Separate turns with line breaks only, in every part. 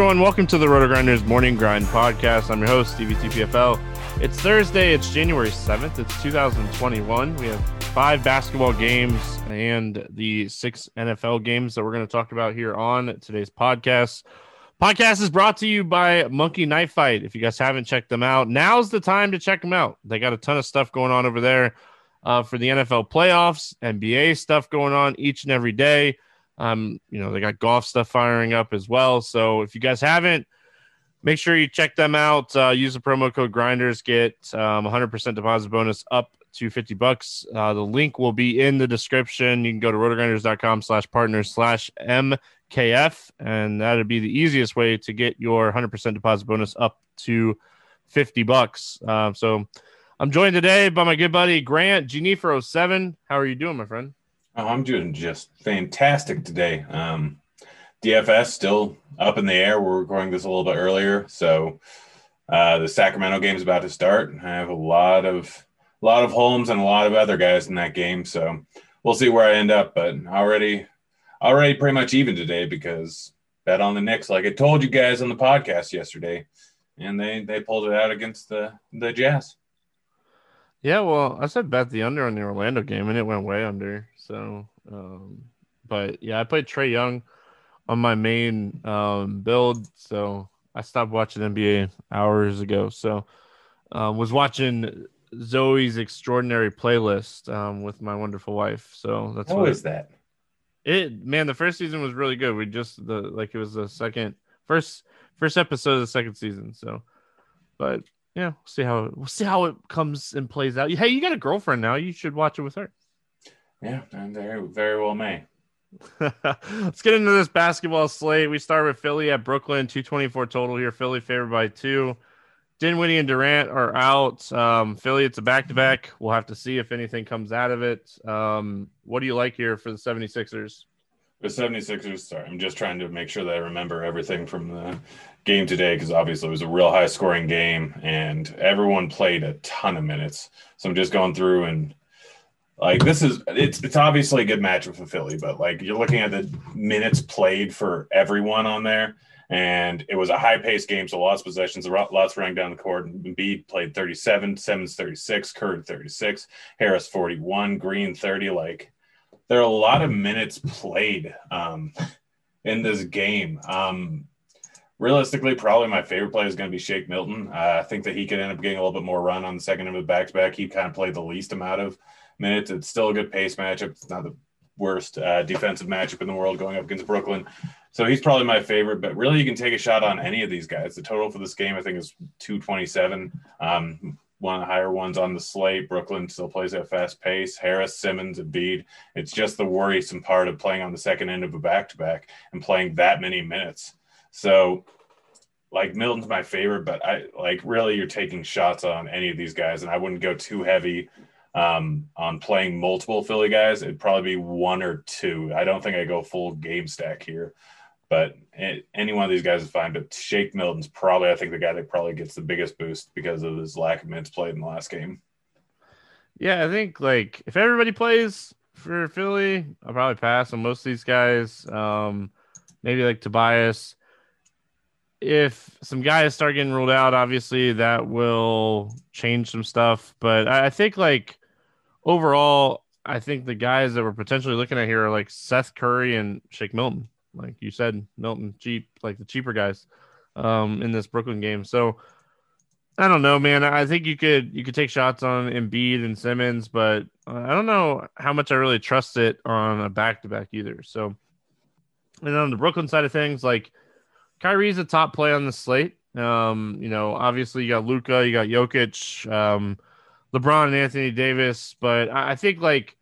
everyone, welcome to the Roto Grinders Morning Grind Podcast. I'm your host, Stevie TPFL. It's Thursday, it's January 7th, it's 2021. We have five basketball games and the six NFL games that we're going to talk about here on today's podcast. Podcast is brought to you by Monkey Knife Fight. If you guys haven't checked them out, now's the time to check them out. They got a ton of stuff going on over there uh, for the NFL playoffs, NBA stuff going on each and every day. Um, you know, they got golf stuff firing up as well. So if you guys haven't, make sure you check them out. Uh, use the promo code Grinders, get um, 100% deposit bonus up to 50 bucks. Uh, the link will be in the description. You can go to rotogrinders.com slash partners slash MKF, and that'd be the easiest way to get your 100% deposit bonus up to 50 bucks. Uh, so I'm joined today by my good buddy Grant G-Nifro7. How are you doing, my friend?
Oh, I'm doing just fantastic today. Um, DFS still up in the air. We're recording this a little bit earlier, so uh, the Sacramento game is about to start. I have a lot of a lot of Holmes and a lot of other guys in that game, so we'll see where I end up. But already, already pretty much even today because bet on the Knicks, like I told you guys on the podcast yesterday, and they they pulled it out against the the Jazz.
Yeah, well, I said bet the under on the Orlando game, and it went way under. So, um, but yeah, I played Trae Young on my main um, build, so I stopped watching NBA hours ago. So, um, was watching Zoey's extraordinary playlist um, with my wonderful wife. So that's
how what is that?
It man, the first season was really good. We just the like it was the second first first episode of the second season. So, but yeah, we'll see how we'll see how it comes and plays out. Hey, you got a girlfriend now. You should watch it with her.
Yeah, and very very well may.
Let's get into this basketball slate. We start with Philly at Brooklyn, 224 total here. Philly favored by two. Dinwiddie and Durant are out. Um, Philly, it's a back to back. We'll have to see if anything comes out of it. Um, what do you like here for the 76ers?
The 76ers, sorry, I'm just trying to make sure that I remember everything from the game today because obviously it was a real high scoring game and everyone played a ton of minutes. So I'm just going through and like this is it's it's obviously a good matchup for Philly, but like you're looking at the minutes played for everyone on there, and it was a high paced game, so lots of possessions, lots running down the court. Embiid played 37, Simmons 36, Curry 36, Harris 41, Green 30. Like there are a lot of minutes played um, in this game. Um, realistically, probably my favorite play is going to be Shake Milton. Uh, I think that he could end up getting a little bit more run on the second end of the back to back. He kind of played the least amount of minutes. It's still a good pace matchup. It's not the worst uh, defensive matchup in the world going up against Brooklyn. So he's probably my favorite, but really you can take a shot on any of these guys. The total for this game, I think, is 227. Um, one of the higher ones on the slate. Brooklyn still plays at fast pace. Harris, Simmons, and Embiid. It's just the worrisome part of playing on the second end of a back to back and playing that many minutes. So, like Milton's my favorite, but I like really you're taking shots on any of these guys, and I wouldn't go too heavy um, on playing multiple Philly guys, it'd probably be one or two. I don't think I go full game stack here, but it, any one of these guys is fine. But Shake Milton's probably, I think, the guy that probably gets the biggest boost because of his lack of minutes played in the last game.
Yeah, I think like if everybody plays for Philly, I'll probably pass on most of these guys. Um, maybe like Tobias. If some guys start getting ruled out, obviously that will change some stuff. But I think like overall, I think the guys that we're potentially looking at here are like Seth Curry and Shake Milton. Like you said, Milton cheap, like the cheaper guys um, in this Brooklyn game. So I don't know, man. I think you could you could take shots on Embiid and Simmons, but I don't know how much I really trust it on a back to back either. So, and on the Brooklyn side of things, like Kyrie's a top play on the slate. Um, you know, obviously you got Luka, you got Jokic. Um, LeBron and Anthony Davis, but I think like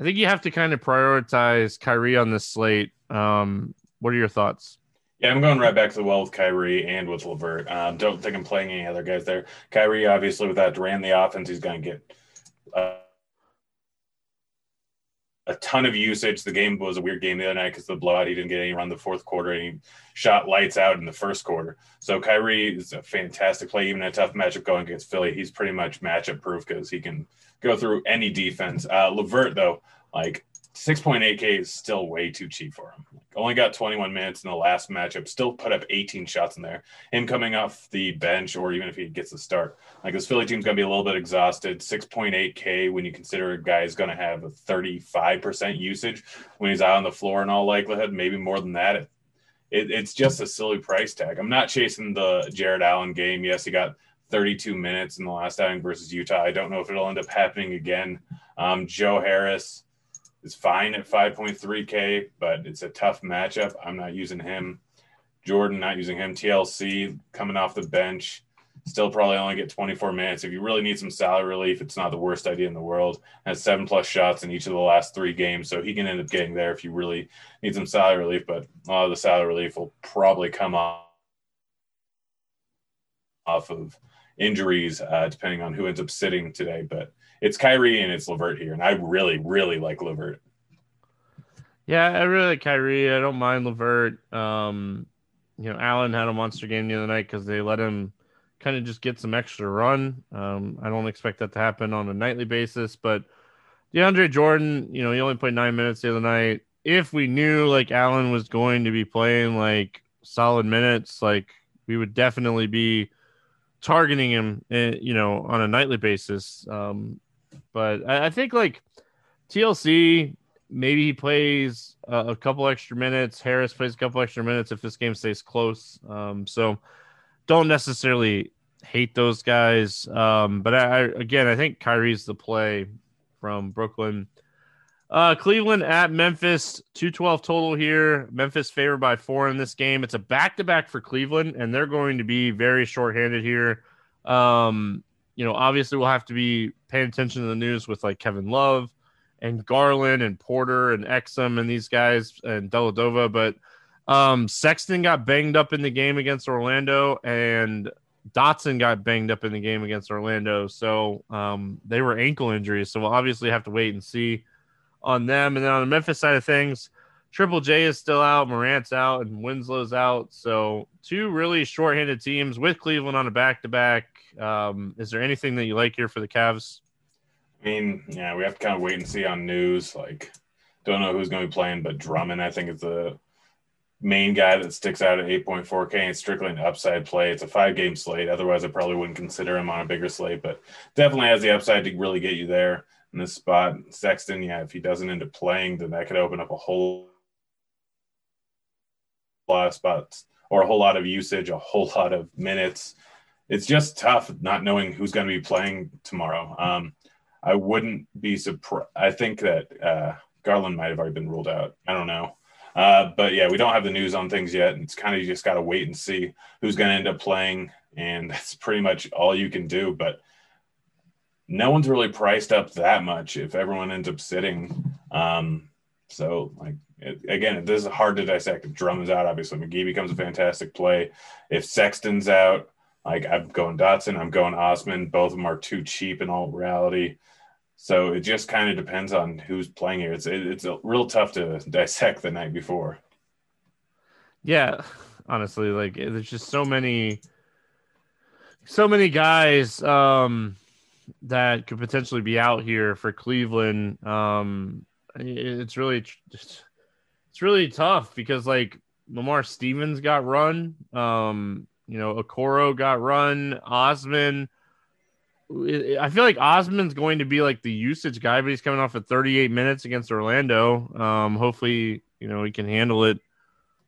I think you have to kind of prioritize Kyrie on this slate. Um, what are your thoughts?
Yeah, I'm going right back to the well with Kyrie and with LeVert. Um, don't think I'm playing any other guys there. Kyrie, obviously, without Durant the offense, he's going to get uh, a ton of usage. The game was a weird game the other night because the blowout. He didn't get any run the fourth quarter, and he shot lights out in the first quarter. So Kyrie is a fantastic play, even a tough matchup going against Philly. He's pretty much matchup proof because he can go through any defense. Uh, LeVert though, like 6.8K is still way too cheap for him. Only got 21 minutes in the last matchup, still put up 18 shots in there. Him coming off the bench, or even if he gets the start, like this Philly team's going to be a little bit exhausted. 6.8K when you consider a guy is going to have a 35% usage when he's out on the floor in all likelihood, maybe more than that. It, it, it's just a silly price tag. I'm not chasing the Jarrett Allen game. Yes, he got 32 minutes in the last outing versus Utah. I don't know if it'll end up happening again. Um, Joe Harris is fine at 5.3K, but it's a tough matchup. I'm not using him. Jordan, not using him. TLC coming off the bench, still probably only get 24 minutes. If you really need some salary relief, it's not the worst idea in the world. Has seven plus shots in each of the last three games, so he can end up getting there if you really need some salary relief. But a lot of the salary relief will probably come off off of injuries, uh, depending on who ends up sitting today. But it's Kyrie and it's LeVert here, and I really, really like LeVert.
Yeah, I really like Kyrie. I don't mind LeVert. Um, you know, Allen had a monster game the other night because they let him kind of just get some extra run. Um, I don't expect that to happen on a nightly basis, but DeAndre Jordan, you know, he only played nine minutes the other night. If we knew like Allen was going to be playing like solid minutes, like we would definitely be targeting him, eh, you know, on a nightly basis. Um, but I, I think like TLC, maybe he plays a, couple extra minutes. Harris plays a couple extra minutes if this game stays close. Um, so don't necessarily hate those guys. Um, but I, I, again, I think Kyrie's the play from Brooklyn. Uh, Cleveland at Memphis, 212 total here. Memphis favored by four in this game. It's a back to back for Cleveland, and they're going to be very shorthanded here. Um, you know, obviously we'll have to be paying attention to the news with like Kevin Love and Garland and Porter and Exum and these guys and Dellavedova. But um, Sexton got banged up in the game against Orlando and Dotson got banged up in the game against Orlando. So um, they were ankle injuries. So we'll obviously have to wait and see on them. And then on the Memphis side of things, Triple J is still out, Morant's out, and Winslow's out. So two really shorthanded teams with Cleveland on a back to back. Is there anything that you like here for the Cavs?
I mean, yeah, we have to kind of wait and see on news. Like, don't know who's going to be playing, but Drummond, I think, is the main guy that sticks out at 8.4K and strictly an upside play. It's a five game slate. Otherwise, I probably wouldn't consider him on a bigger slate, but definitely has the upside to really get you there in this spot. Sexton, yeah, if he doesn't end up playing, then that could open up a whole lot of spots or a whole lot of usage, a whole lot of minutes it's just tough not knowing who's going to be playing tomorrow. Um, I wouldn't be surprised. I think that uh, Garland might have already been ruled out. I don't know. Uh, but yeah, we don't have the news on things yet. And It's kind of just got to wait and see who's going to end up playing. And that's pretty much all you can do. But no one's really priced up that much if everyone ends up sitting. Um, so, like, it, again, this is hard to dissect. If Drummond's out, obviously, McGee becomes a fantastic play. If Sexton's out, like I'm going Dotson, I'm going Osman. Both of them are too cheap in all reality. So it just kind of depends on who's playing here. It's it, it's real tough to dissect the night before.
Yeah, honestly, like there's just so many, so many guys um, that could potentially be out here for Cleveland. Um, it's really it's really tough because like Lamar Stevens got run. Um, you know, Okoro got run. Osman. I feel like Osman's going to be like the usage guy, but he's coming off at 38 minutes against Orlando. Um, hopefully, you know, he can handle it.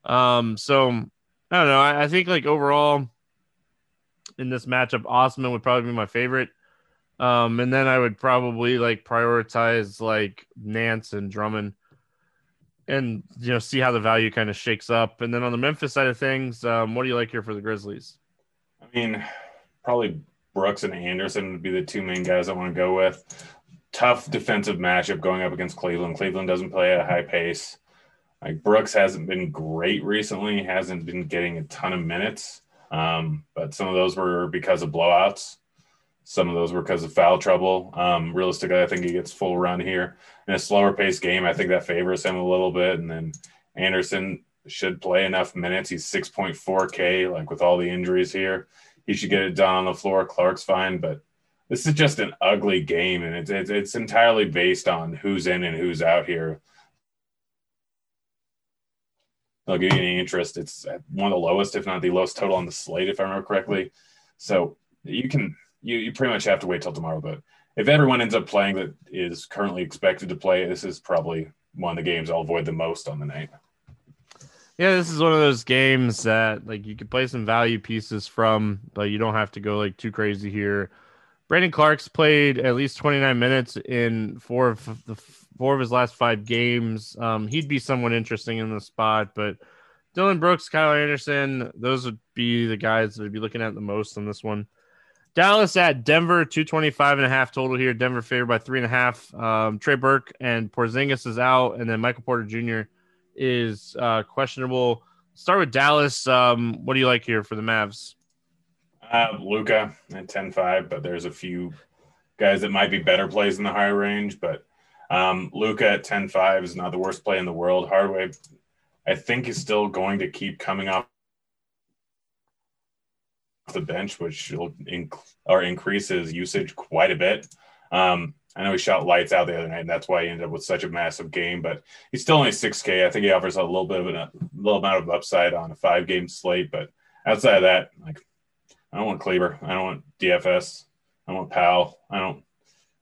Um, so I don't know. I, I think like overall in this matchup, Osman would probably be my favorite. Um, and then I would probably like prioritize like Nance and Drummond and you know see how the value kind of shakes up. And then on the Memphis side of things, um, what do you like here for the Grizzlies?
I mean, probably Brooks and Anderson would be the two main guys I want to go with. Tough defensive matchup going up against Cleveland. Cleveland doesn't play at a high pace. Like Brooks hasn't been great recently, hasn't been getting a ton of minutes. Um, but some of those were because of blowouts. Some of those were because of foul trouble. Um, realistically, I think he gets full run here in a slower paced game. I think that favors him a little bit. And then Anderson should play enough minutes. He's 6.4K, like with all the injuries here. He should get it done on the floor. Clarke's fine, but this is just an ugly game, and it's, it's, it's entirely based on who's in and who's out here. they'll give you any interest. It's one of the lowest, if not the lowest total on the slate, if I remember correctly. So you can you you pretty much have to wait till tomorrow. But if everyone ends up playing that is currently expected to play, this is probably one of the games I'll avoid the most on the night.
Yeah, this is one of those games that like you could play some value pieces from, but you don't have to go like too crazy here. Brandon Clarke's played at least 29 minutes in four of the four of his last five games. Um, he'd be someone interesting in the spot, but Dillon Brooks, Kyle Anderson, those would be the guys that would be looking at the most on this one. Dallas at Denver, 225 and a half total here. Denver favored by three and a half. Um, Trey Burke and Porzingis is out, and then Michael Porter Jr. is uh, questionable. Start with Dallas. Um, what do you like here for the Mavs?
Uh, Luka at 10 5, but there's a few guys that might be better plays in the higher range. But um, Luka at 10 5 is not the worst play in the world. Hardaway, I think, is still going to keep coming off the bench, which will inc- or increase his usage quite a bit. Um, I know he shot lights out the other night, and that's why he ended up with such a massive game. But he's still only six K. I think he offers a little bit of a little amount of upside on a five game slate. But outside of that, like I don't want Kleber, I don't want DFS, I don't want Powell, I don't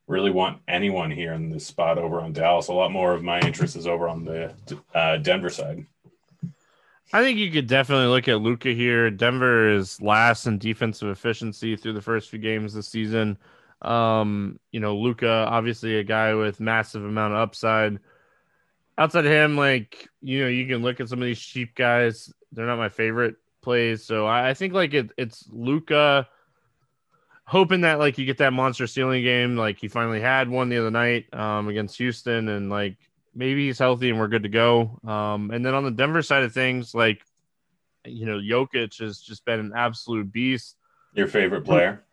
really want anyone here in this spot over on Dallas. A lot more of my interest is over on the uh, Denver side.
I think you could definitely look at Luka here. Denver is last in defensive efficiency through the first few games this season. Um, you know, Luka, obviously a guy with massive amount of upside. Outside of him, like you know, you can look at some of these cheap guys. They're not my favorite plays, so I, think like it, it's Luka. hoping that like you get that monster ceiling game, like he finally had one the other night um, against Houston, and like maybe he's healthy and we're good to go. Um, and then on the Denver side of things, like you know, Jokic has just been an absolute beast.
Your favorite player?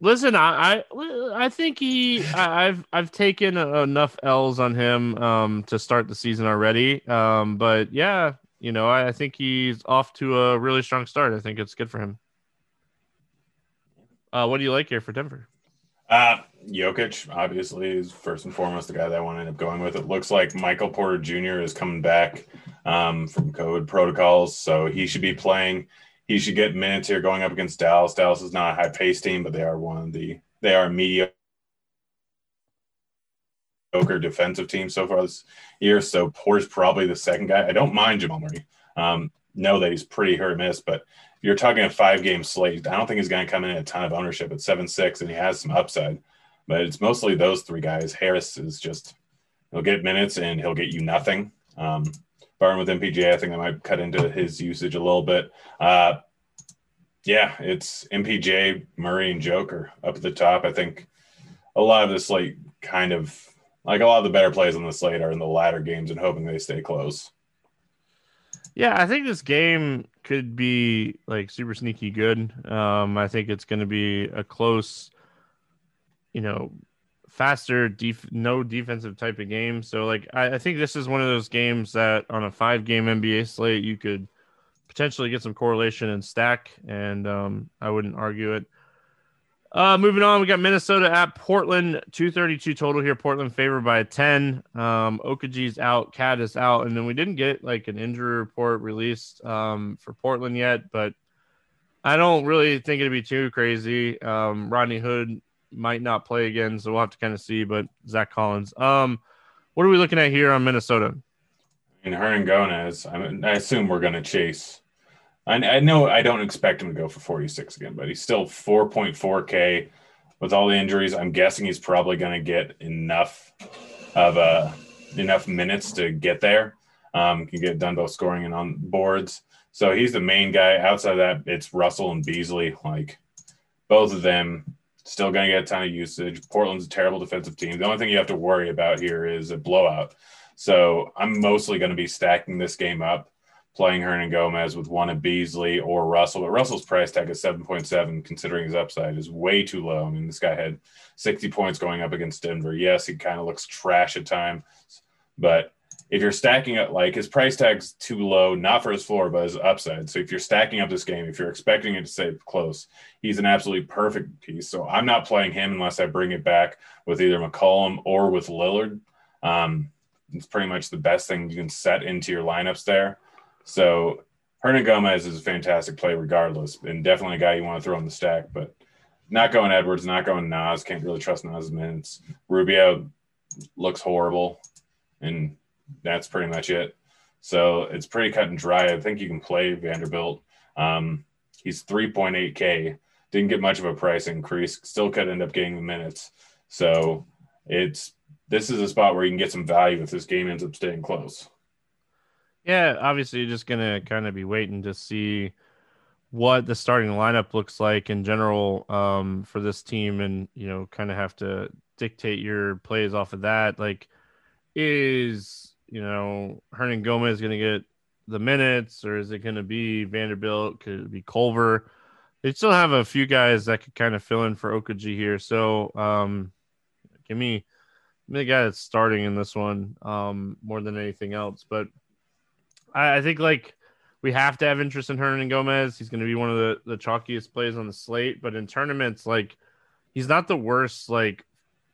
Listen, I I, I think he I, have I've taken enough L's on him um, to start the season already. Um, but yeah, you know, I, I think he's off to a really strong start. I think it's good for him. Uh, what do you like here for Denver?
Uh, Jokic, obviously, is first and foremost the guy that I want to end up going with. It looks like Michael Porter Jr. is coming back um, from COVID protocols, so he should be playing. He should get minutes here going up against Dallas. Dallas is not a high pace team, but they are one of the they are mediocre defensive team so far this year. So Porter's probably the second guy. I don't mind Jamal Murray. Um, know that he's pretty hurt miss, but you're talking a five game slate, I don't think he's going to come in a ton of ownership at seven six, and he has some upside. But it's mostly those three guys. Harris is just he'll get minutes and he'll get you nothing. Um, Barn with MPJ, I think that might cut into his usage a little bit. Uh, yeah, it's MPJ, Murray, and Joker up at the top. I think a lot of the slate kind of like a lot of the better plays on the slate are in the latter games and hoping they stay close.
Yeah, I think this game could be like super sneaky good. Um, I think it's going to be a close, you know, faster, def- no defensive type of game. So, like, I, I think this is one of those games that on a five game NBA slate, you could potentially get some correlation and stack, and um, I wouldn't argue it. Uh, moving on, we got Minnesota at Portland, 232 total here. Portland favored by 10. Um, Okogie's out, Cat is out, and then we didn't get like an injury report released um, for Portland yet, but I don't really think it'd be too crazy. Um, Rodney Hood might not play again, so we'll have to kind of see. But Zach Collins, um, what are we looking at here on Minnesota?
And Hernangomez, I mean, I assume we're going to chase I, I know I don't expect him to go for 46 again, but he's still 4.4K with all the injuries. I'm guessing he's probably going to get enough of uh, enough minutes to get there. Um, can get done both scoring and on boards. So he's the main guy. Outside of that, it's Russell and Beasley. Like both of them still going to get a ton of usage. Portland's a terrible defensive team. The only thing you have to worry about here is a blowout. So I'm mostly going to be stacking this game up playing Hernangomez with one of Beasley or Russell. But Russell's price tag is 7.7, considering his upside is way too low. I mean, this guy had 60 points going up against Denver. Yes, he kind of looks trash at times, but if you're stacking up, like his price tag's too low, not for his floor, but his upside. So if you're stacking up this game, if you're expecting it to stay close, he's an absolutely perfect piece. So I'm not playing him unless I bring it back with either McCollum or with Lillard. Um, it's pretty much the best thing you can set into your lineups there. So Hernangomez is a fantastic play regardless, and definitely a guy you want to throw on the stack, but not going Edwards, not going Naz. Can't really trust Naz minutes. Rubio looks horrible, and that's pretty much it. So it's pretty cut and dry. I think you can play Vanderbilt. Um, he's 3.8K. Didn't get much of a price increase. Still could end up getting the minutes. So it's this is a spot where you can get some value if this game ends up staying close.
Yeah, obviously you're just gonna kind of be waiting to see what the starting lineup looks like in general um, for this team, and you know, kind of have to dictate your plays off of that. Like, is you know Hernangomez to get the minutes, or is it to be Vanderbilt? Could it be Culver? They still have a few guys that could kind of fill in for Okogie here. So, um, give me, give me the guy that's starting in this one um, more than anything else. But I, I think like we have to have interest in Hernangomez. He's going to be one of the the chalkiest plays on the slate. But in tournaments, like he's not the worst like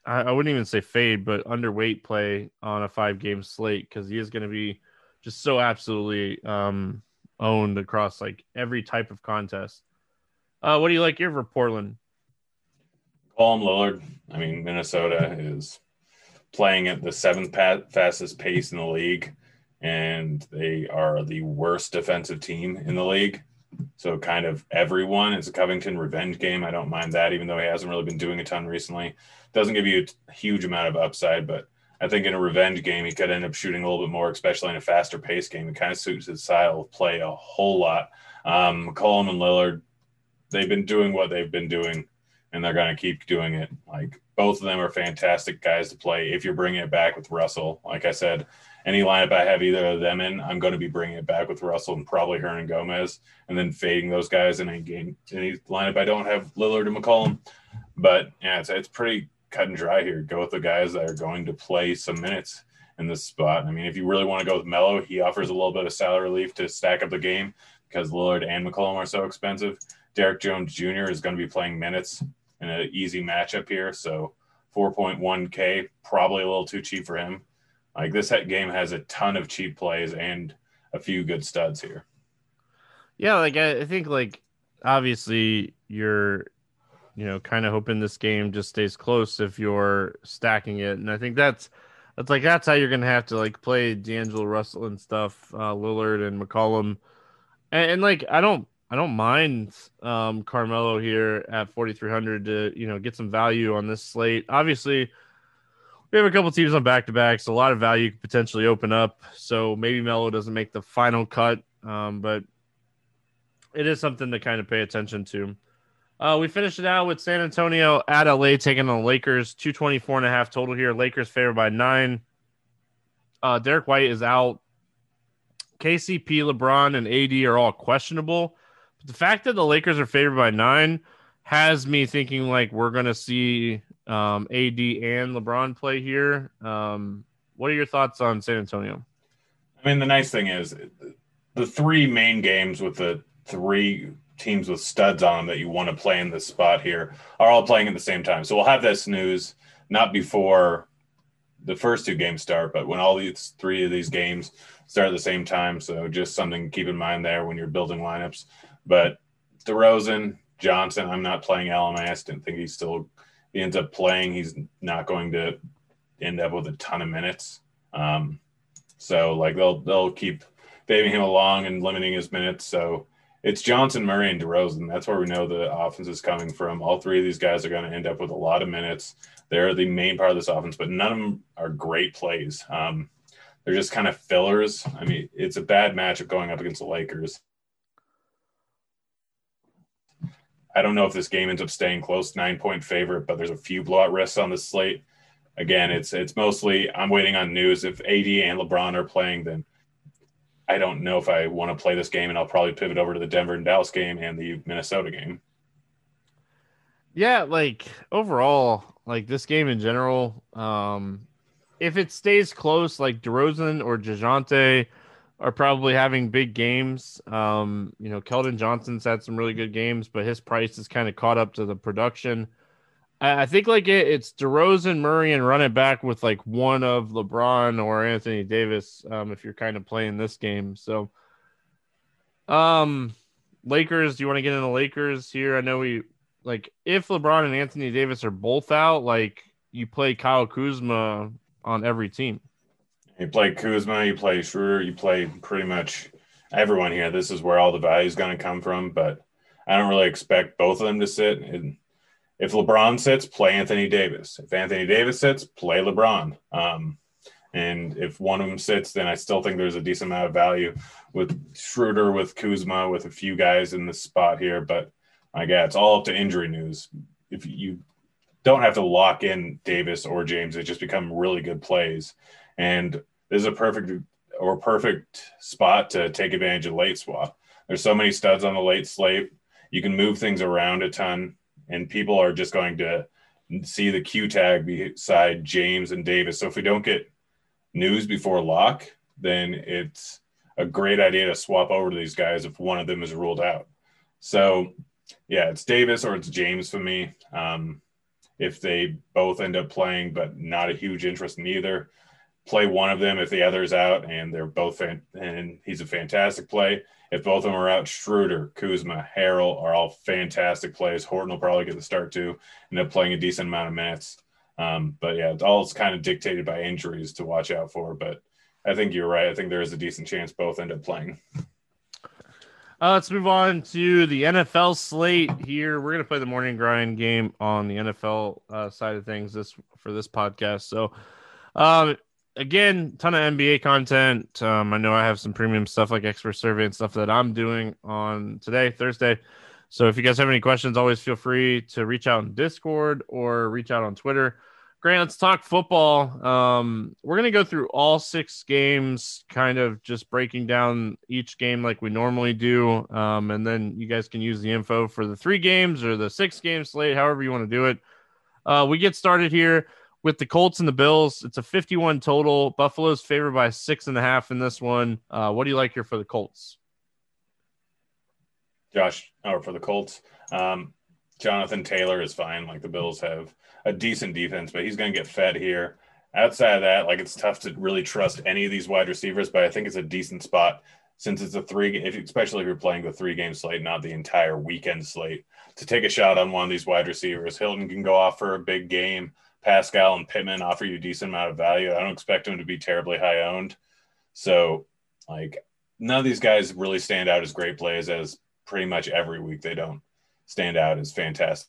I, I wouldn't even say fade, but underweight play on a five game slate because he is going to be just so absolutely um, owned across like every type of contest. Uh, what do you like here for Portland?
Colm Lillard. I mean, Minnesota is playing at the seventh fastest pace in the league, and they are the worst defensive team in the league. So kind of everyone. It's a Covington revenge game. I don't mind that, even though he hasn't really been doing a ton recently. Doesn't give you a huge amount of upside, but I think in a revenge game he could end up shooting a little bit more, especially in a faster pace game. It kind of suits his style of play a whole lot. Um, McCollum and Lillard, they've been doing what they've been doing, and they're going to keep doing it. Like both of them are fantastic guys to play. If you're bringing it back with Russell, like I said, any lineup I have either of them in, I'm going to be bringing it back with Russell and probably Hernangomez, and then fading those guys in any game, any lineup I don't have Lillard and McCollum. But yeah, it's it's pretty cut and dry here. Go with the guys that are going to play some minutes in this spot. I mean, if you really want to go with Melo, he offers a little bit of salary relief to stack up the game because Lillard and McCollum are so expensive. Derrick Jones Jr. is going to be playing minutes in an easy matchup here, so 4.1K probably a little too cheap for him. Like this game has a ton of cheap plays and a few good studs here.
Yeah, like I think like obviously you're you know kind of hoping this game just stays close if you're stacking it, and I think that's that's like that's how you're gonna have to like play D'Angelo Russell and stuff, uh, Lillard and McCollum, and, and like I don't I don't mind um, Carmelo here at 4,300 to you know get some value on this slate. Obviously, we have a couple teams on back to back, so a lot of value could potentially open up. So maybe Melo doesn't make the final cut, um, but it is something to kind of pay attention to. Uh, we finished it out with San Antonio at LA taking on the Lakers, 224 and a half total here. Lakers favored by nine. Uh, Derrick White is out. KCP, LeBron, and AD are all questionable. But the fact that the Lakers are favored by nine has me thinking like we're going to see um, AD and LeBron play here. Um, what are your thoughts on San Antonio?
I mean, the nice thing is the three main games with the three teams with studs on them that you want to play in this spot here are all playing at the same time. So we'll have this news not before the first two games start, but when all these three of these games start at the same time. So just something to keep in mind there when you're building lineups. But DeRozan, Johnson, I'm not playing LMA. Didn't think he's still he ends up playing, he's not going to end up with a ton of minutes. Um, so like they'll they'll keep fading him along and limiting his minutes. So it's Johnson, Murray, and DeRozan. That's where we know the offense is coming from. All three of these guys are going to end up with a lot of minutes. They're the main part of this offense, but none of them are great plays. Um, they're just kind of fillers. I mean, it's a bad matchup going up against the Lakers. I don't know if this game ends up staying close, nine point favorite, but there's a few blowout risks on the slate. Again, it's it's mostly I'm waiting on news. If AD and LeBron are playing, then I don't know if I want to play this game, and I'll probably pivot over to the Denver and Dallas game and the Minnesota game.
Yeah, like overall, like this game in general, um, if it stays close, like DeRozan or Dejounte are probably having big games. Um, you know, Keldon Johnson's had some really good games, but his price is kind of caught up to the production. I, I think like it, it's DeRozan, Murray, and running back with like one of LeBron or Anthony Davis um, if you're kind of playing this game. So Um, Lakers. Do you want to get into Lakers here? I know we like if LeBron and Anthony Davis are both out, like you play Kyle Kuzma on every team.
You play Kuzma, you play Schroeder, you play pretty much everyone here. This is where all the value is going to come from, but I don't really expect both of them to sit. And if LeBron sits, play Anthony Davis. If Anthony Davis sits, play LeBron. Um, and if one of them sits, then I still think there's a decent amount of value with Schroeder, with Kuzma, with a few guys in the spot here. But I guess it's all up to injury news. If you don't have to lock in Davis or James, it just become really good plays. And this is a perfect or perfect spot to take advantage of late swap. There's so many studs on the late slate. You can move things around a ton, and people are just going to see the Q tag beside James and Davis. So if we don't get news before lock, then it's a great idea to swap over to these guys if one of them is ruled out. So yeah, it's Davis or it's James for me. Um, if they both end up playing, but not a huge interest in either, play one of them if the other's out, and they're both fan- and he's a fantastic play. If both of them are out, Schroeder, Kuzma, Harrell are all fantastic plays. Horton will probably get the start too, end up playing a decent amount of minutes. Um, but yeah, it's all it's kind of dictated by injuries to watch out for. But I think you're right. I think there is a decent chance both end up playing.
Uh, let's move on to the NFL slate here. We're gonna play the morning grind game on the NFL uh, side of things this for this podcast. So, um, again, ton of NBA content. Um, I know I have some premium stuff like expert survey and stuff that I'm doing on today, Thursday. So if you guys have any questions, always feel free to reach out in Discord or reach out on Twitter. Grant, let's talk football. Um, we're going to go through all six games, kind of just breaking down each game like we normally do. Um, and then you guys can use the info for the three games or the six game slate, however you want to do it. Uh, we get started here with the Colts and the Bills. It's a 51 total. Buffalo's favored by six and a half in this one. Uh, what do you like here for the Colts?
Josh, or for the Colts, um, Jonathan Taylor is fine. Like the Bills have a decent defense, but he's going to get fed here. Outside of that, like it's tough to really trust any of these wide receivers, but I think it's a decent spot since it's a three, especially if you're playing the three game slate, not the entire weekend slate, to take a shot on one of these wide receivers. Hilton can go off for a big game. Pascal and Pittman offer you a decent amount of value. I don't expect them to be terribly high owned. So, like, none of these guys really stand out as great plays as pretty much every week they don't stand out as fantastic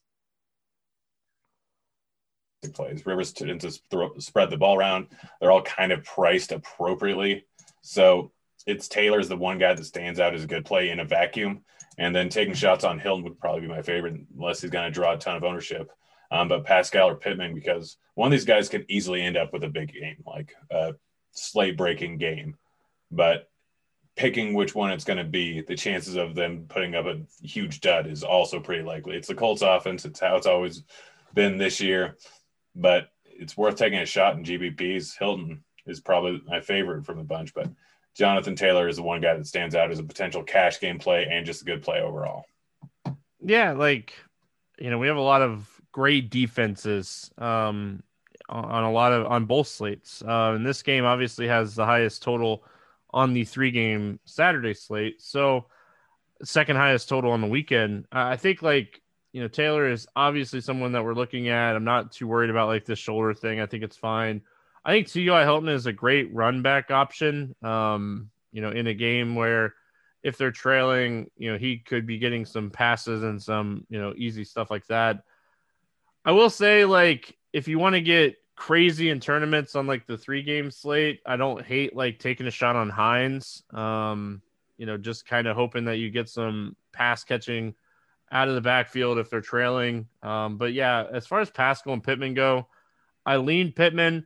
plays. Rivers tends to throw, spread the ball around. They're all kind of priced appropriately. So it's Taylor's the one guy that stands out as a good play in a vacuum. And then taking shots on Hilton would probably be my favorite, unless he's going to draw a ton of ownership. Um, but Pascal or Pittman, because one of these guys could easily end up with a big game, like a slate breaking game. But picking which one it's going to be, the chances of them putting up a huge dud is also pretty likely. It's the Colts offense. It's how it's always been this year, but it's worth taking a shot in GPPs. Hilton is probably my favorite from the bunch, but Jonathan Taylor is the one guy that stands out as a potential cash game play and just a good play overall.
Yeah, like you know, we have a lot of great defenses um, on a lot of on both slates. Uh, and this game obviously has the highest total on the three game Saturday slate. So second highest total on the weekend. I think like you know Taylor is obviously someone that we're looking at. I'm not too worried about like this shoulder thing. I think it's fine. I think T.Y. Hilton is a great run back option. Um, you know, in a game where if they're trailing, you know, he could be getting some passes and some, you know, easy stuff like that. I will say, like, if you want to get crazy in tournaments on like the three game slate. I don't hate like taking a shot on Hines. Um, you know, just kind of hoping that you get some pass catching out of the backfield if they're trailing. Um, but yeah, as far as Pascal and Pittman go, I lean Pittman.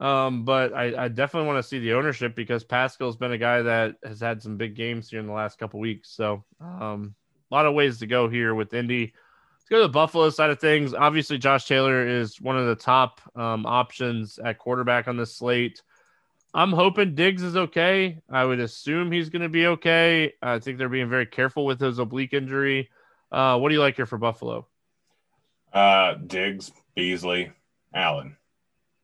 Um, but I, I definitely want to see the ownership because Pascal's been a guy that has had some big games here in the last couple weeks. So um, a lot of ways to go here with Indy go to the Buffalo side of things. Obviously, Josh Taylor is one of the top um, options at quarterback on this slate. I'm hoping Diggs is okay. I would assume he's going to be okay. I think they're being very careful with his oblique injury. Uh, what do you like here for Buffalo?
Uh, Diggs, Beasley, Allen.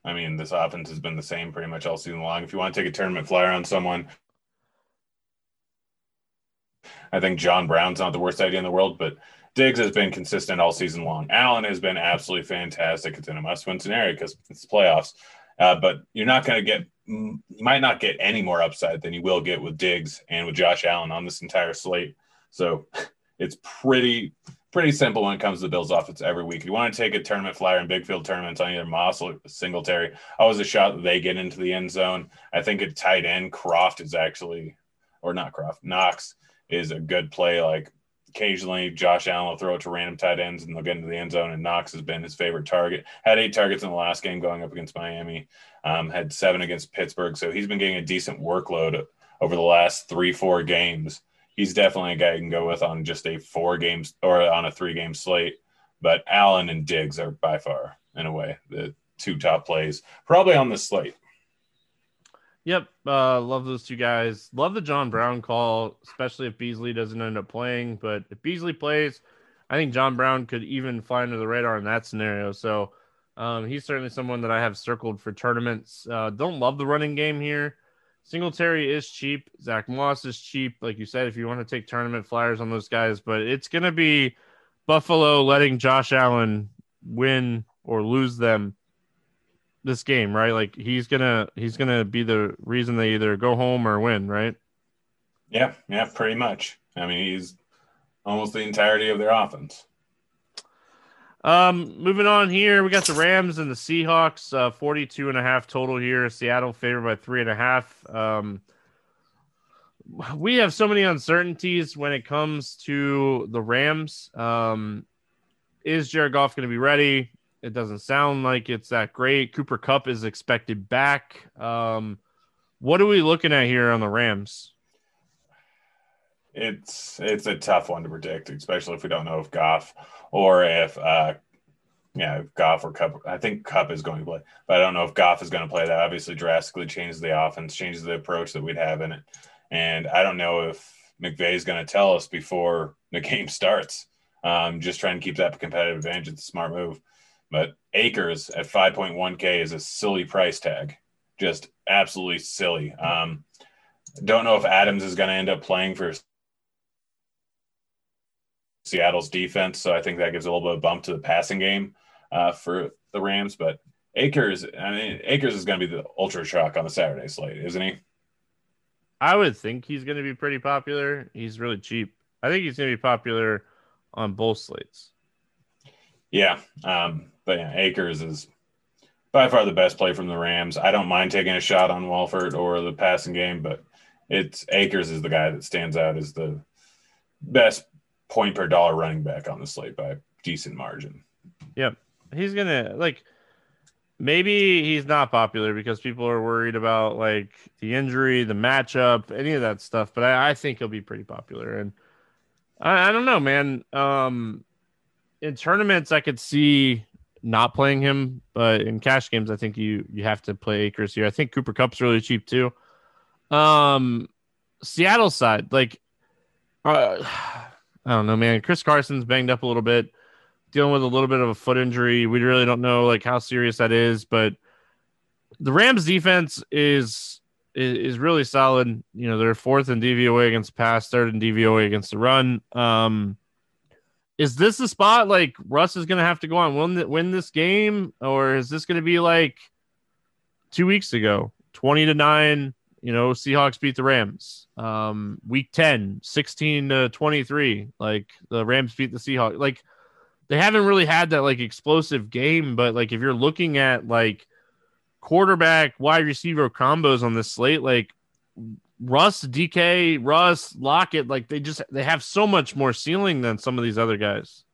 I mean, this offense has been the same pretty much all season long. If you want to take a tournament flyer on someone, I think John Brown's not the worst idea in the world, but Diggs has been consistent all season long. Allen has been absolutely fantastic. It's in a must-win scenario because it's playoffs. Uh, but you're not going to get, you might not get any more upside than you will get with Diggs and with Josh Allen on this entire slate. So it's pretty pretty simple when it comes to the Bills offense every week. You want to take a tournament flyer in big field tournaments on either Moss or Singletary. Always a shot that they get into the end zone. I think at tight end, Croft is actually, or not Croft, Knox is a good play. Like occasionally, Josh Allen will throw it to random tight ends and they'll get into the end zone. And Knox has been his favorite target. Had eight targets in the last game going up against Miami. Um, had seven against Pittsburgh. So he's been getting a decent workload over the last three, four games he's definitely a guy you can go with on just a four games or on a three game slate. But Allen and Diggs are by far, in a way, the two top plays probably on the slate.
Yep, uh, love those two guys. Love the John Brown call, especially if Beasley doesn't end up playing. But if Beasley plays, I think John Brown could even fly under the radar in that scenario. So um, he's certainly someone that I have circled for tournaments. Uh, don't love the running game here. Singletary is cheap. Zach Moss is cheap. Like you said, if you want to take tournament flyers on those guys, but it's going to be Buffalo letting Josh Allen win or lose them this game, right? Like he's gonna he's gonna be the reason they either go home or win, right?
Yeah, yeah, pretty much. I mean, he's almost the entirety of their offense.
Um, moving on here, we got the Rams and the Seahawks, uh, 42 and a half total here. Seattle favored by three and a half. Um, we have so many uncertainties when it comes to the Rams. Um, is Jared Goff going to be ready? It doesn't sound like it's that great. Cooper Kupp is expected back. Um, what are we looking at here on the Rams?
It's it's a tough one to predict, especially if we don't know if Goff or if uh, yeah, Goff or Kupp. I think Cup is going to play, but I don't know if Goff is going to play. That obviously drastically changes the offense, changes the approach that we'd have in it. And I don't know if McVay is going to tell us before the game starts. Um, just trying to keep that competitive advantage. It's a smart move. But Akers at 5.1K is a silly price tag. Just absolutely silly. Um, don't know if Adams is going to end up playing for Seattle's defense. So I think that gives a little bit of bump to the passing game uh, for the Rams. But Akers, I mean, Akers is going to be the ultra shock on the Saturday slate, isn't he?
I would think he's going to be pretty popular. He's really cheap. I think he's going to be popular on both slates.
Yeah, um, but yeah, Akers is by far the best play from the Rams. I don't mind taking a shot on Walford or the passing game, but it's Akers is the guy that stands out as the best point per dollar running back on the slate by a decent margin.
Yep. He's gonna like maybe he's not popular because people are worried about like the injury, the matchup, any of that stuff. But I, I think he'll be pretty popular. And I, I, don't know, man. Um in tournaments I could see not playing him, but in cash games I think you you have to play Akers here. I think Cooper Kupp's really cheap too. Um Seattle side, like uh, I don't know, man. Chris Carson's banged up a little bit, dealing with a little bit of a foot injury. We really don't know like how serious that is, but the Rams defense is is, is really solid. You know, they're fourth in DVOA against pass, third in DVOA against the run. Um, is this the spot like Russ is going to have to go on win win this game, or is this going to be like two weeks ago, twenty to nine? You know, Seahawks beat the Rams. Um, week 10, 16 to 23. Like the Rams beat the Seahawks. Like they haven't really had that like explosive game, but like if you're looking at like quarterback wide receiver combos on this slate, like Russ, DK, Russ, Lockett, like they just they have so much more ceiling than some of these other guys.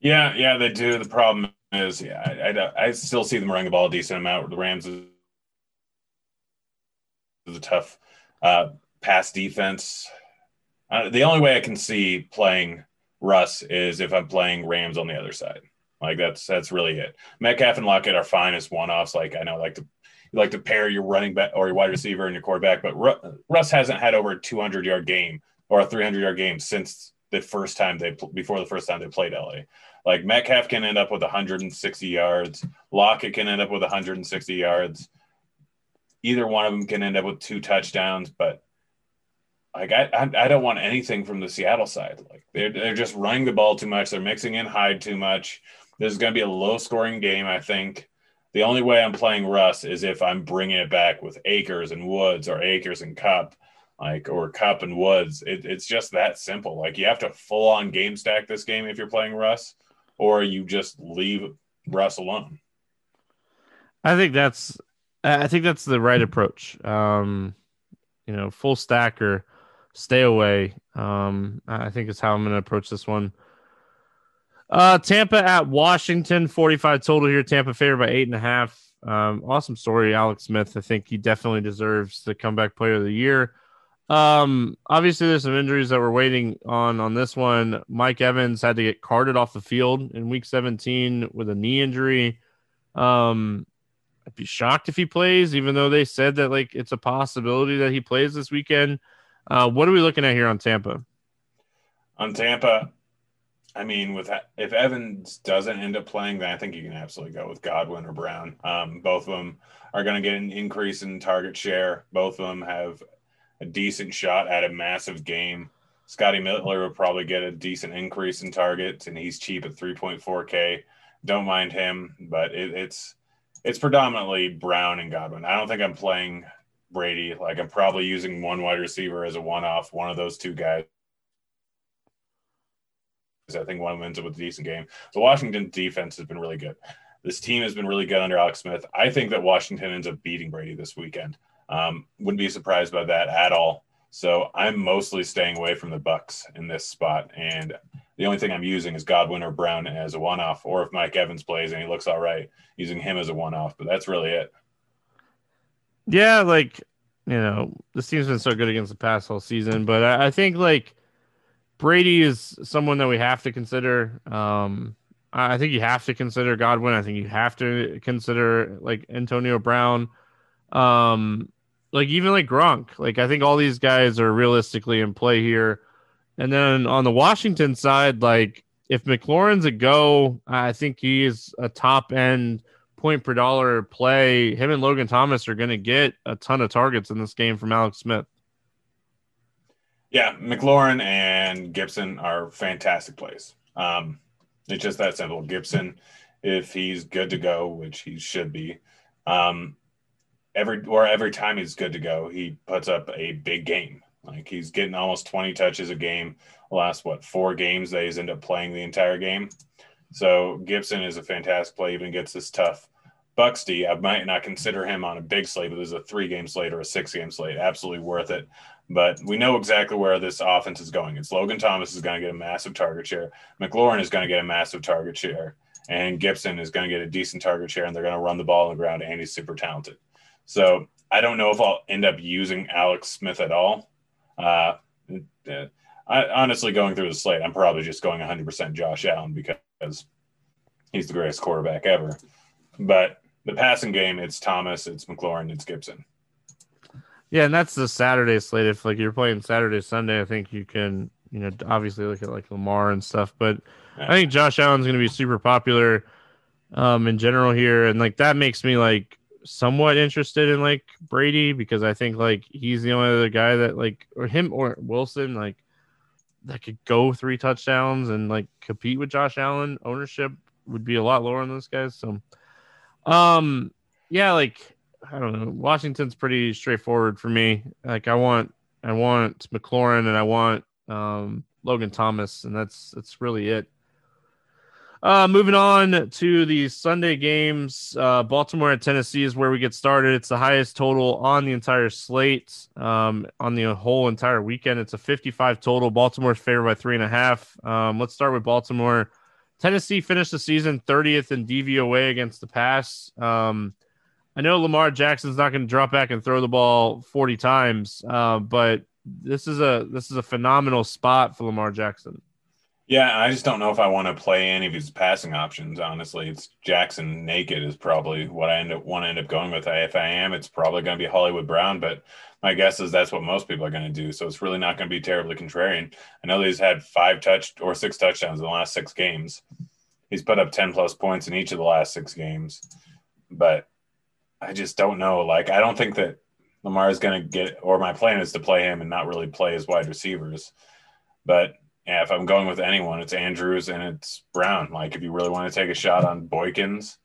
Yeah, yeah, they do. The problem is, yeah, I, I, I still see them running the ball a decent amount. The Rams is a tough uh, pass defense. Uh, the only way I can see playing Russ is if I'm playing Rams on the other side. Like that's that's really it. Metcalf and Lockett are fine as one offs. Like I know, like to you like to pair your running back or your wide receiver and your quarterback, but Russ hasn't had over a 200 yard game or a 300 yard game since the first time they before the first time they played LA. Like Metcalf can end up with 160 yards. Lockett can end up with 160 yards either one of them can end up with two touchdowns, but like I, I, I don't want anything from the Seattle side. Like they're they're just running the ball too much. They're mixing in Hyde too much. This is going to be a low scoring game. I think the only way I'm playing Russ is if I'm bringing it back with Akers and Woods or Akers and Kupp, like or Kupp and Woods. It, it's just that simple. Like you have to full on game stack this game if you're playing Russ, or you just leave Russ alone.
I think that's I think that's the right approach. Um, you know, full stack or stay away. Um, I think is how I'm going to approach this one. Uh, Tampa at Washington, 45 total here. Tampa favored by eight and a half. Um, awesome story, Alex Smith. I think he definitely deserves the comeback player of the year. Um, obviously, there's some injuries that we're waiting on on this one. Mike Evans had to get carted off the field in Week 17 with a knee injury. Um, I'd be shocked if he plays, even though they said that like it's a possibility that he plays this weekend. Uh, what are we looking at here on Tampa?
On Tampa, I mean, with if Evans doesn't end up playing, then I think you can absolutely go with Godwin or Brown. Um, both of them are going to get an increase in target share. Both of them have a decent shot at a massive game. Scotty Miller will probably get a decent increase in targets, and he's cheap at 3.4K. Don't mind him, but it, it's it's predominantly Brown and Godwin. I don't think I'm playing Brady. Like I'm probably using one wide receiver as a one-off, one of those two guys. I think one ends up with a decent game. The Washington defense has been really good. This team has been really good under Alex Smith. I think that Washington ends up beating Brady this weekend. Um, wouldn't be surprised by that at all. So I'm mostly staying away from the Bucs in this spot, and the only thing I'm using is Godwin or Brown as a one-off, or if Mike Evans plays and he looks all right, using him as a one-off. But that's really it.
Yeah, like you know, this team's been so good against the pass all season, but I, I think like Brady is someone that we have to consider. Um, I think you have to consider Godwin. I think you have to consider like Antonio Brown. Um, like even like Gronk. Like I think all these guys are realistically in play here. And then on the Washington side, like if McLaurin's a go, I think he is a top end point per dollar play. Him and Logan Thomas are going to get a ton of targets in this game from Alex Smith.
Yeah, McLaurin and Gibson are fantastic plays. Um, it's just that simple. Gibson, if he's good to go, which he should be, um, every or every time he's good to go, he puts up a big game. Like he's getting almost 20 touches a game. last what four games that he's ended up playing the entire game. So Gibson is a fantastic play, even gets this tough Bucs D. I might not consider him on a big slate, but there's a three game slate or a six game slate. Absolutely worth it. But we know exactly where this offense is going. It's Logan Thomas is going to get a massive target share. McLaurin is going to get a massive target share. And Gibson is going to get a decent target share, and they're going to run the ball on the ground, and he's super talented. So I don't know if I'll end up using Alex Smith at all. Uh, I, honestly, going through the slate, I'm probably just going 100% Josh Allen because he's the greatest quarterback ever. But the passing game, it's Thomas, it's McLaurin, it's Gibson.
Yeah, and that's the Saturday slate. If like you're playing Saturday, Sunday, I think you can, you know, obviously look at like Lamar and stuff. But. I think Josh Allen's going to be super popular um, in general here, and like that makes me like somewhat interested in like Brady because I think like he's the only other guy that like or him or Wilson like that could go three touchdowns and like compete with Josh Allen. Ownership would be a lot lower on those guys. So um yeah, like I don't know. Washington's pretty straightforward for me. Like I want I want McLaurin and I want um Logan Thomas and that's that's really it. Uh, moving on to the Sunday games, uh, Baltimore at Tennessee is where we get started. It's the highest total on the entire slate. Um, on the whole entire weekend, it's a 55 total. Baltimore's favored by three and a half. Um, let's start with Baltimore. Tennessee finished the season 30th in DVOA against the pass. Um, I know Lamar Jackson's not going to drop back and throw the ball 40 times, uh, but this is a this is a phenomenal spot for Lamar Jackson.
Yeah, I just don't know if I want to play any of his passing options. Honestly, it's Jackson naked is probably what I end up want to end up going with. If I am, it's probably going to be Hollywood Brown, but my guess is that's what most people are going to do. So it's really not going to be terribly contrarian. I know he's had five touch or six touchdowns in the last six games. He's put up ten plus points in each of the last six games, but I just don't know. Like, I don't think that Lamar is going to get, or my plan is to play him and not really play his wide receivers. But yeah, if I'm going with anyone, it's Andrews and it's Brown. Like if you really want to take a shot on Boykins,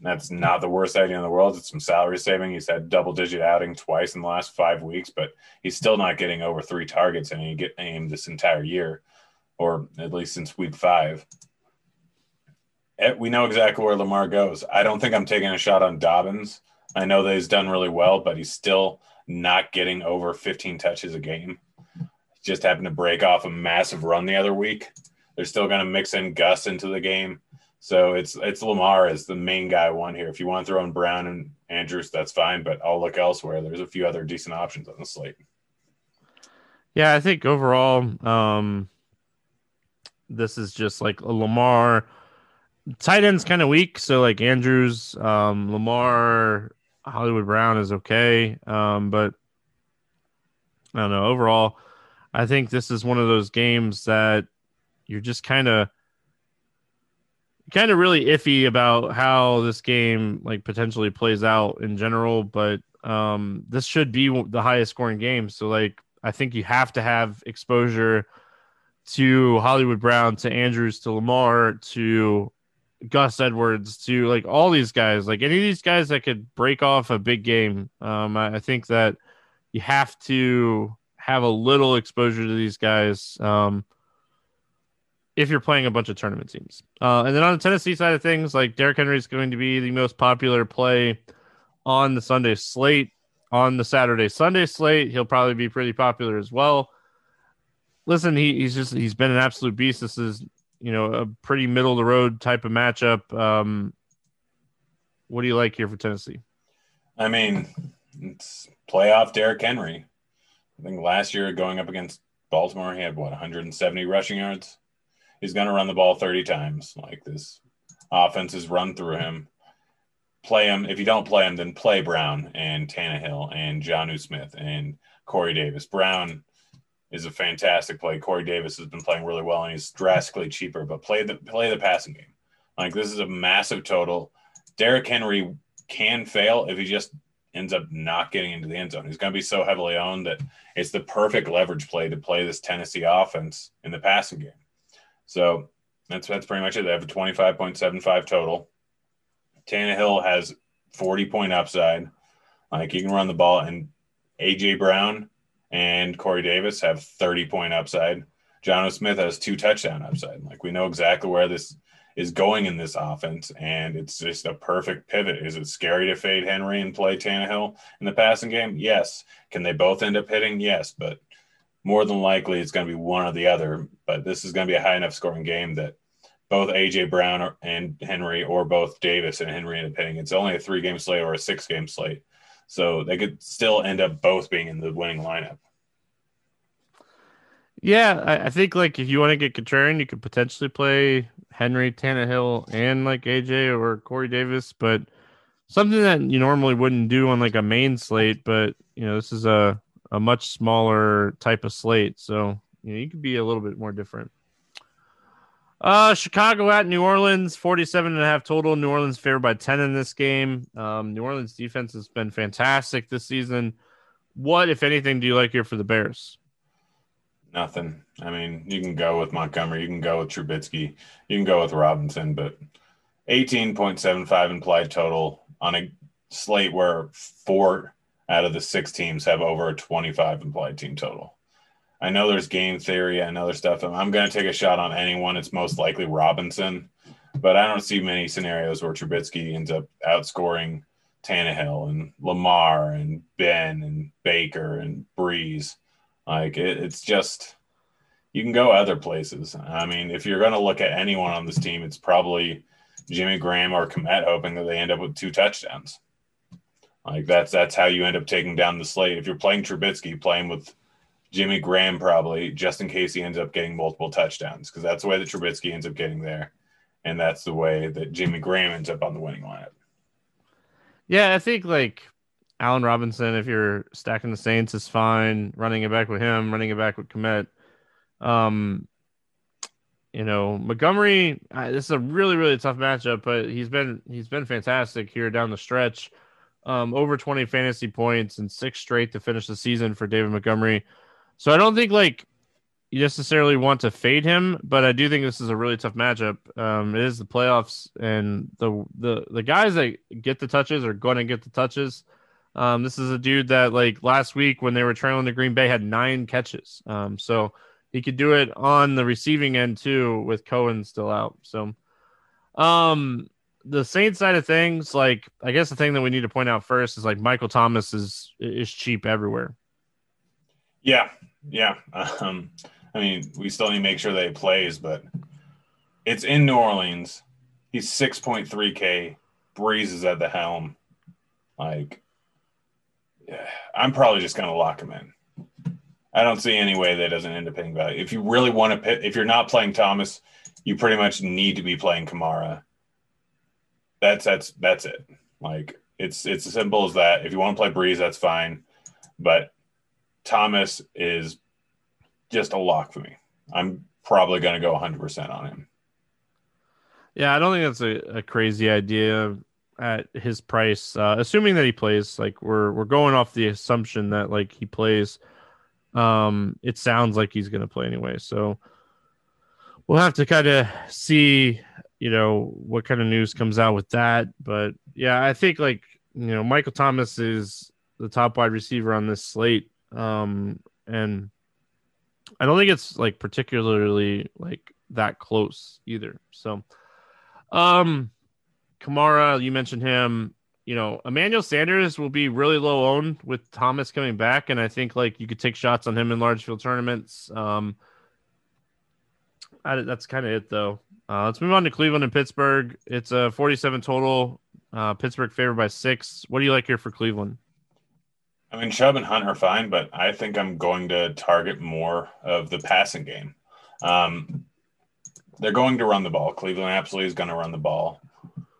that's not the worst idea in the world. It's some salary saving. He's had double digit outing twice in the last five weeks, but he's still not getting over three targets and he get aimed this entire year, or at least since week five. Eh, we know exactly where Lamar goes. I don't think I'm taking a shot on Dobbins. I know that he's done really well, but he's still not getting over 15 touches a game. Just happened to break off a massive run the other week. They're still going to mix in Gus into the game. So it's it's Lamar as the main guy one here. If you want to throw in Brown and Andrews, that's fine, but I'll look elsewhere. There's a few other decent options on the slate.
Yeah, I think overall, um, this is just like a Lamar tight end's kind of weak. So like Andrews, um, Lamar, Hollywood Brown is okay, um, but I don't know. Overall, I think this is one of those games that you're just kind of kind of really iffy about how this game like potentially plays out in general, but um, this should be the highest scoring game. So like I think you have to have exposure to Hollywood Brown, to Andrews, to Lamar, to Gus Edwards, to like all these guys, like any of these guys that could break off a big game. Um, I, I think that you have to have a little exposure to these guys. Um, if you're playing a bunch of tournament teams. Uh, and then on the Tennessee side of things, like Derrick Henry is going to be the most popular play on the Sunday slate. On the Saturday Sunday slate, he'll probably be pretty popular as well. Listen, he, he's just he's been an absolute beast. This is you know a pretty middle of the road type of matchup. Um, what do you like here for Tennessee?
I mean, it's playoff Derrick Henry. I think last year going up against Baltimore, he had what 170 rushing yards he's going to run the ball 30 times. Like this offense is run through him. Play him. If you don't play him, then play Brown and Tannehill and Jonnu Smith and Corey Davis. Brown is a fantastic play. Corey Davis has been playing really well and he's drastically cheaper, but play the play the passing game. Like this is a massive total. Derrick Henry can fail if he just ends up not getting into the end zone. He's going to be so heavily owned that it's the perfect leverage play to play this Tennessee offense in the passing game. So that's that's pretty much it. They have a 25.75 total. Tannehill has 40 point upside. Like he can run the ball, and AJ Brown and Corey Davis have 30 point upside. Jonnu Smith has two touchdown upside. Like we know exactly where this is going in this offense, and it's just a perfect pivot. Is it scary to fade Henry and play Tannehill in the passing game? Yes. Can they both end up hitting? Yes, but more than likely it's going to be one or the other. But this is going to be a high enough scoring game that both AJ Brown and Henry, or both Davis and Henry end up hitting. It's only a three game slate or a six game slate, so they could still end up both being in the winning lineup.
Yeah, I, I think like if you want to get contrarian, you could potentially play Henry, Tannehill, and like AJ or Corey Davis, but something that you normally wouldn't do on like a main slate. But you know, this is a a much smaller type of slate. So you know, you could be a little bit more different. Uh, Chicago at New Orleans, 47 and a half total. New Orleans favored by 10 in this game. Um, New Orleans defense has been fantastic this season. What, if anything, do you like here for the Bears?
Nothing. I mean, you can go with Montgomery, you can go with Trubisky, you can go with Robinson, but 18.75 implied total on a slate where four out of the six teams have over a 25 implied team total. I know there's game theory and other stuff. I'm going to take a shot on anyone. It's most likely Robinson, but I don't see many scenarios where Trubisky ends up outscoring Tannehill and Lamar and Ben and Baker and Brees. Like it, it's just you can go other places. I mean, if you're going to look at anyone on this team, it's probably Jimmy Graham or Kmet, hoping that they end up with two touchdowns. Like that's that's how you end up taking down the slate. If you're playing Trubisky, playing with Jimmy Graham probably, just in case he ends up getting multiple touchdowns, because that's the way that Trubisky ends up getting there, and that's the way that Jimmy Graham ends up on the winning lineup.
Yeah, I think like Allen Robinson, if you're stacking the Saints, is fine. Running it back with him, running it back with Kmet. Um, you know Montgomery. This is a really really tough matchup, but he's been he's been fantastic here down the stretch. um, over 20 fantasy points and six straight to finish the season for David Montgomery. So I don't think like you necessarily want to fade him, but I do think this is a really tough matchup. Um, it is the playoffs, and the the the guys that get the touches are going to get the touches. Um, this is a dude that like last week when they were trailing to Green Bay had nine catches. Um, so he could do it on the receiving end too with Cohen still out. So, um, the Saints side of things, like I guess the thing that we need to point out first is like Michael Thomas is is cheap everywhere.
Yeah, yeah. Um, I mean, we still need to make sure that he plays, but it's in New Orleans. He's six point three K. Brees is at the helm. Like, yeah, I'm probably just gonna lock him in. I don't see any way that doesn't end up paying value. If you really want to, pit, if you're not playing Thomas, you pretty much need to be playing Kamara that's that's that's it. Like it's it's as simple as that. If you want to play Brees, that's fine. But Thomas is just a lock for me. I'm probably going to go 100% on him.
Yeah, I don't think that's a, a crazy idea at his price. Uh, assuming that he plays, like we're we're going off the assumption that like he plays. Um, it sounds like he's going to play anyway, so we'll have to kind of see you know what kind of news comes out with that. But yeah, I think like you know Michael Thomas is the top wide receiver on this slate, um, and I don't think it's like particularly like that close either. So, um, Kamara, you mentioned him. You know, Emmanuel Sanders will be really low owned with Thomas coming back, and I think like you could take shots on him in large field tournaments. Um, I, that's kind of it though. Uh, let's move on to Cleveland and Pittsburgh. It's a 47 total. Uh, Pittsburgh favored by six. What do you like here for Cleveland?
I mean, Chubb and Hunt are fine, but I think I'm going to target more of the passing game. Um, they're going to run the ball. Cleveland absolutely is going to run the ball,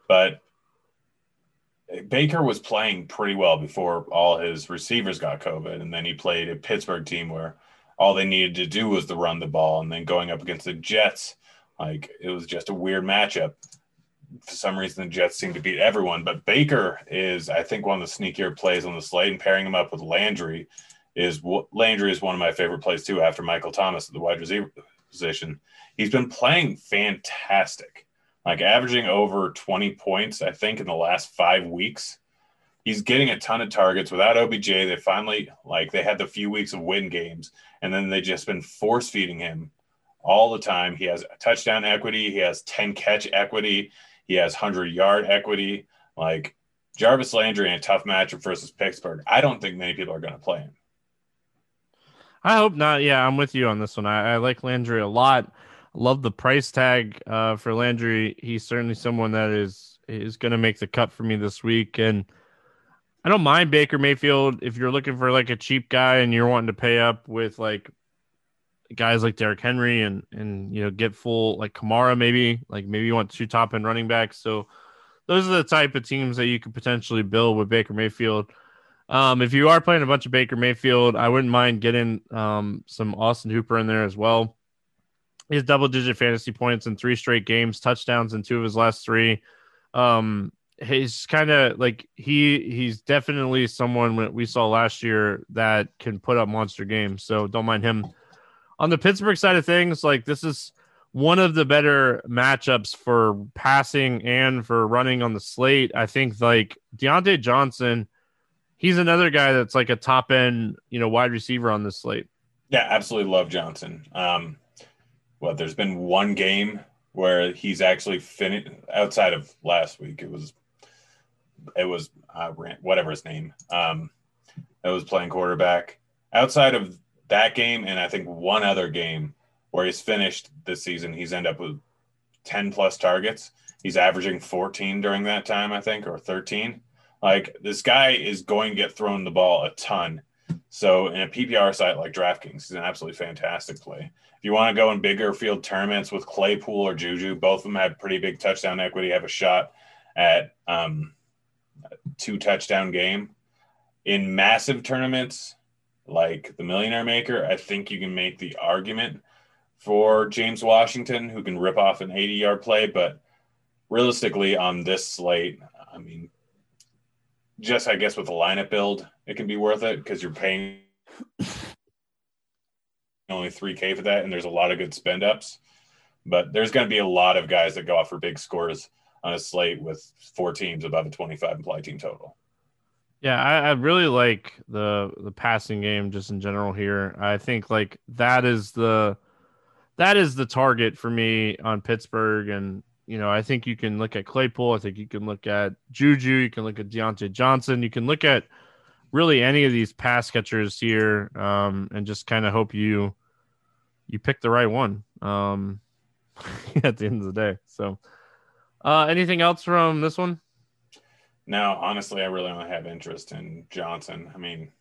but Baker was playing pretty well before all his receivers got COVID, and then he played a Pittsburgh team where all they needed to do was to run the ball, and then going up against the Jets like it was just a weird matchup. For some reason, the Jets seem to beat everyone, but Baker is, I think, one of the sneakier plays on the slate, and pairing him up with Landry is Landry is one of my favorite plays too. After Michael Thomas at the wide receiver position, he's been playing fantastic, like averaging over 20 points, I think, in the last five weeks. He's getting a ton of targets without OBJ. They finally like they had the few weeks of win games, and then they just been force feeding him all the time. He has touchdown equity. He has 10 catch equity. He has 100 yard equity. Like Jarvis Landry in a tough matchup versus Pittsburgh. I don't think many people are going to play him.
I hope not. Yeah, I'm with you on this one. I, I like Landry a lot. Love the price tag uh, for Landry. He's certainly someone that is is going to make the cut for me this week. And I don't mind Baker Mayfield if you're looking for like a cheap guy and you're wanting to pay up with like guys like Derrick Henry and and you know get full like Kamara maybe like maybe you want two top end running backs. So those are the type of teams that you could potentially build with Baker Mayfield. Um, if you are playing a bunch of Baker Mayfield, I wouldn't mind getting um, some Austin Hooper in there as well. He has double digit fantasy points in three straight games, touchdowns in two of his last three. Um, he's kind of like he he's definitely someone we saw last year that can put up monster games. So don't mind him on the Pittsburgh side of things, like this is one of the better matchups for passing and for running on the slate. I think like Diontae Johnson, he's another guy that's like a top end, you know, wide receiver on this slate.
Yeah, absolutely love Johnson. Um, well, there's been one game where he's actually finished outside of last week. It was, it was uh, whatever his name. Um, that was playing quarterback. Outside of that game and I think one other game where he's finished this season, he's ended up with 10 plus targets. He's averaging 14 during that time, I think, or 13. Like this guy is going to get thrown the ball a ton. So in a PPR site like DraftKings, he's an absolutely fantastic play. If you want to go in bigger field tournaments with Claypool or Juju, both of them have pretty big touchdown equity, have a shot at um, two touchdown game. In massive tournaments, like the Millionaire Maker, I think you can make the argument for James Washington, who can rip off an 80 yard play. But realistically, on this slate, I mean, just I guess with the lineup build, it can be worth it because you're paying only 3K for that, and there's a lot of good spend ups. But there's going to be a lot of guys that go off for big scores on a slate with four teams above a 25 implied team total.
Yeah, I, I, really like the the passing game just in general here. I think like that is the that is the target for me on Pittsburgh, and you know I think you can look at Claypool. I think you can look at Juju. You can look at Diontae Johnson. You can look at really any of these pass catchers here, um, and just kind of hope you you pick the right one um, at the end of the day. So, uh, anything else from this one?
No, honestly, I really only have interest in Johnson. I mean,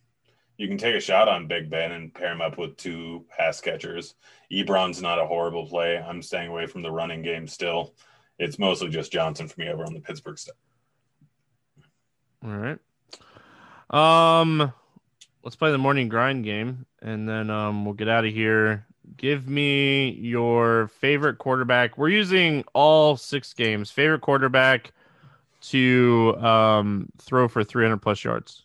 you can take a shot on Big Ben and pair him up with two pass catchers. Ebron's not a horrible play. I'm staying away from the running game still. It's mostly just Johnson for me over on the Pittsburgh stuff.
All right. Um, let's play the morning grind game, and then um, we'll get out of here. Give me your favorite quarterback. We're using all six games. Favorite quarterback to um, throw for 300 plus yards.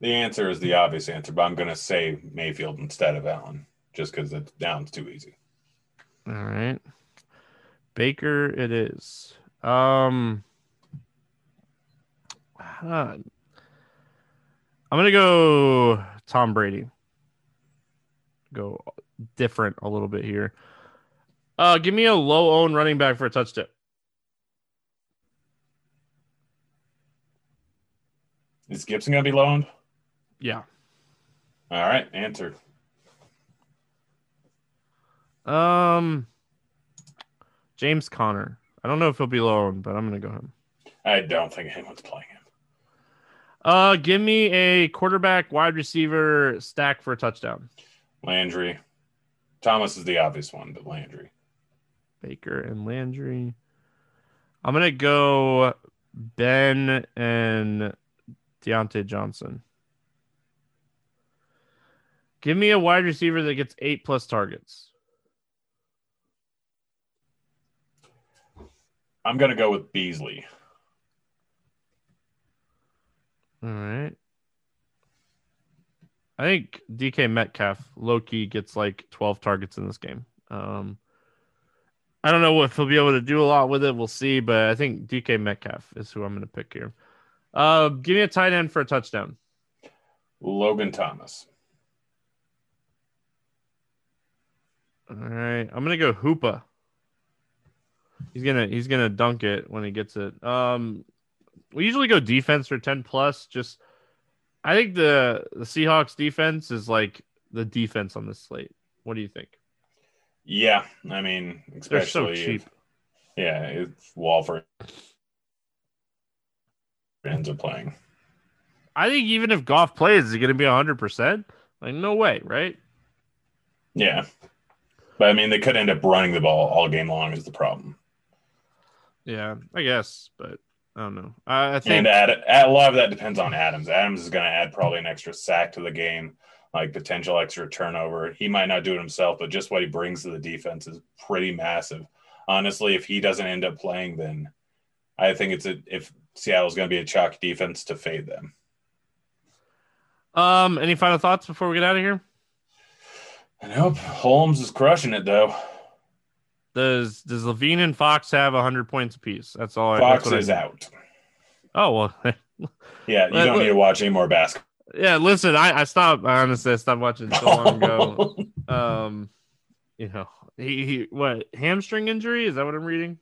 The answer is the obvious answer, but I'm going to say Mayfield instead of Allen, just because it's down's too easy.
All right, Baker, it is. Um, I'm gonna go Tom Brady. Go different a little bit here. Uh, give me a low owned running back for a touchdown.
Is Gibson gonna be loaned?
Yeah.
All right, answer.
Um, James Conner. I don't know if he'll be loaned, but I'm gonna go him.
I don't think anyone's playing him.
Uh, give me a quarterback, wide receiver stack for a touchdown.
Landry. Thomas is the obvious one, but Landry.
Baker and Landry. I'm gonna go Ben and Diontae Johnson. Give me a wide receiver that gets eight plus targets.
I'm gonna go with Beasley.
All right. I think DK Metcalf Loki gets like 12 targets in this game. Um, I don't know if he'll be able to do a lot with it. We'll see, but I think DK Metcalf is who I'm going to pick here. Uh, give me a tight end for a touchdown.
Logan Thomas.
All right, I'm gonna go Hoopa. He's gonna he's gonna dunk it when he gets it. Um, we usually go defense for 10 plus. Just I think the the Seahawks defense is like the defense on this slate. What do you think?
Yeah, I mean, especially
They're so cheap.
If, yeah, it's Wolford ends up playing.
I think even if Goff plays, is it going to be 100%? Like, no way, right?
Yeah. But I mean, they could end up running the ball all game long, is the problem.
Yeah, I guess. But I don't know. I, I think.
And add, add, a lot of that depends on Adams. Adams is going to add probably an extra sack to the game, like potential extra turnover. He might not do it himself, but just what he brings to the defense is pretty massive. Honestly, if he doesn't end up playing, then I think it's a if Seattle's going to be a chalk defense to fade them.
Um, any final thoughts before we get out of here?
Nope. Holmes is crushing it though.
Does does LaVine and Fox have hundred points apiece? That's all.
Fox
I,
is out.
Oh well.
yeah, you don't need to watch any more basketball.
Yeah, listen, I, I stopped. Honestly, I stopped watching so long ago. um, you know, he, he what hamstring injury? Is that what I'm reading?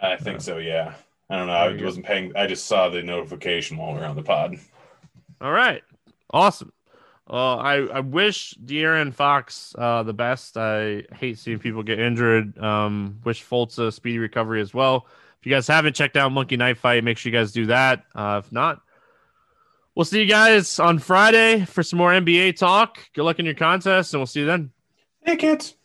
I think so. Yeah. I don't know. I wasn't paying. I just saw the notification while we were on the pod.
All right. Awesome. Well, I, I wish De'Aaron Fox uh, the best. I hate seeing people get injured. Um, wish Fultz a speedy recovery as well. If you guys haven't checked out Monkey Knife Fight, make sure you guys do that. Uh, if not, we'll see you guys on Friday for some more NBA talk. Good luck in your contest, and we'll see you then.
Hey, kids.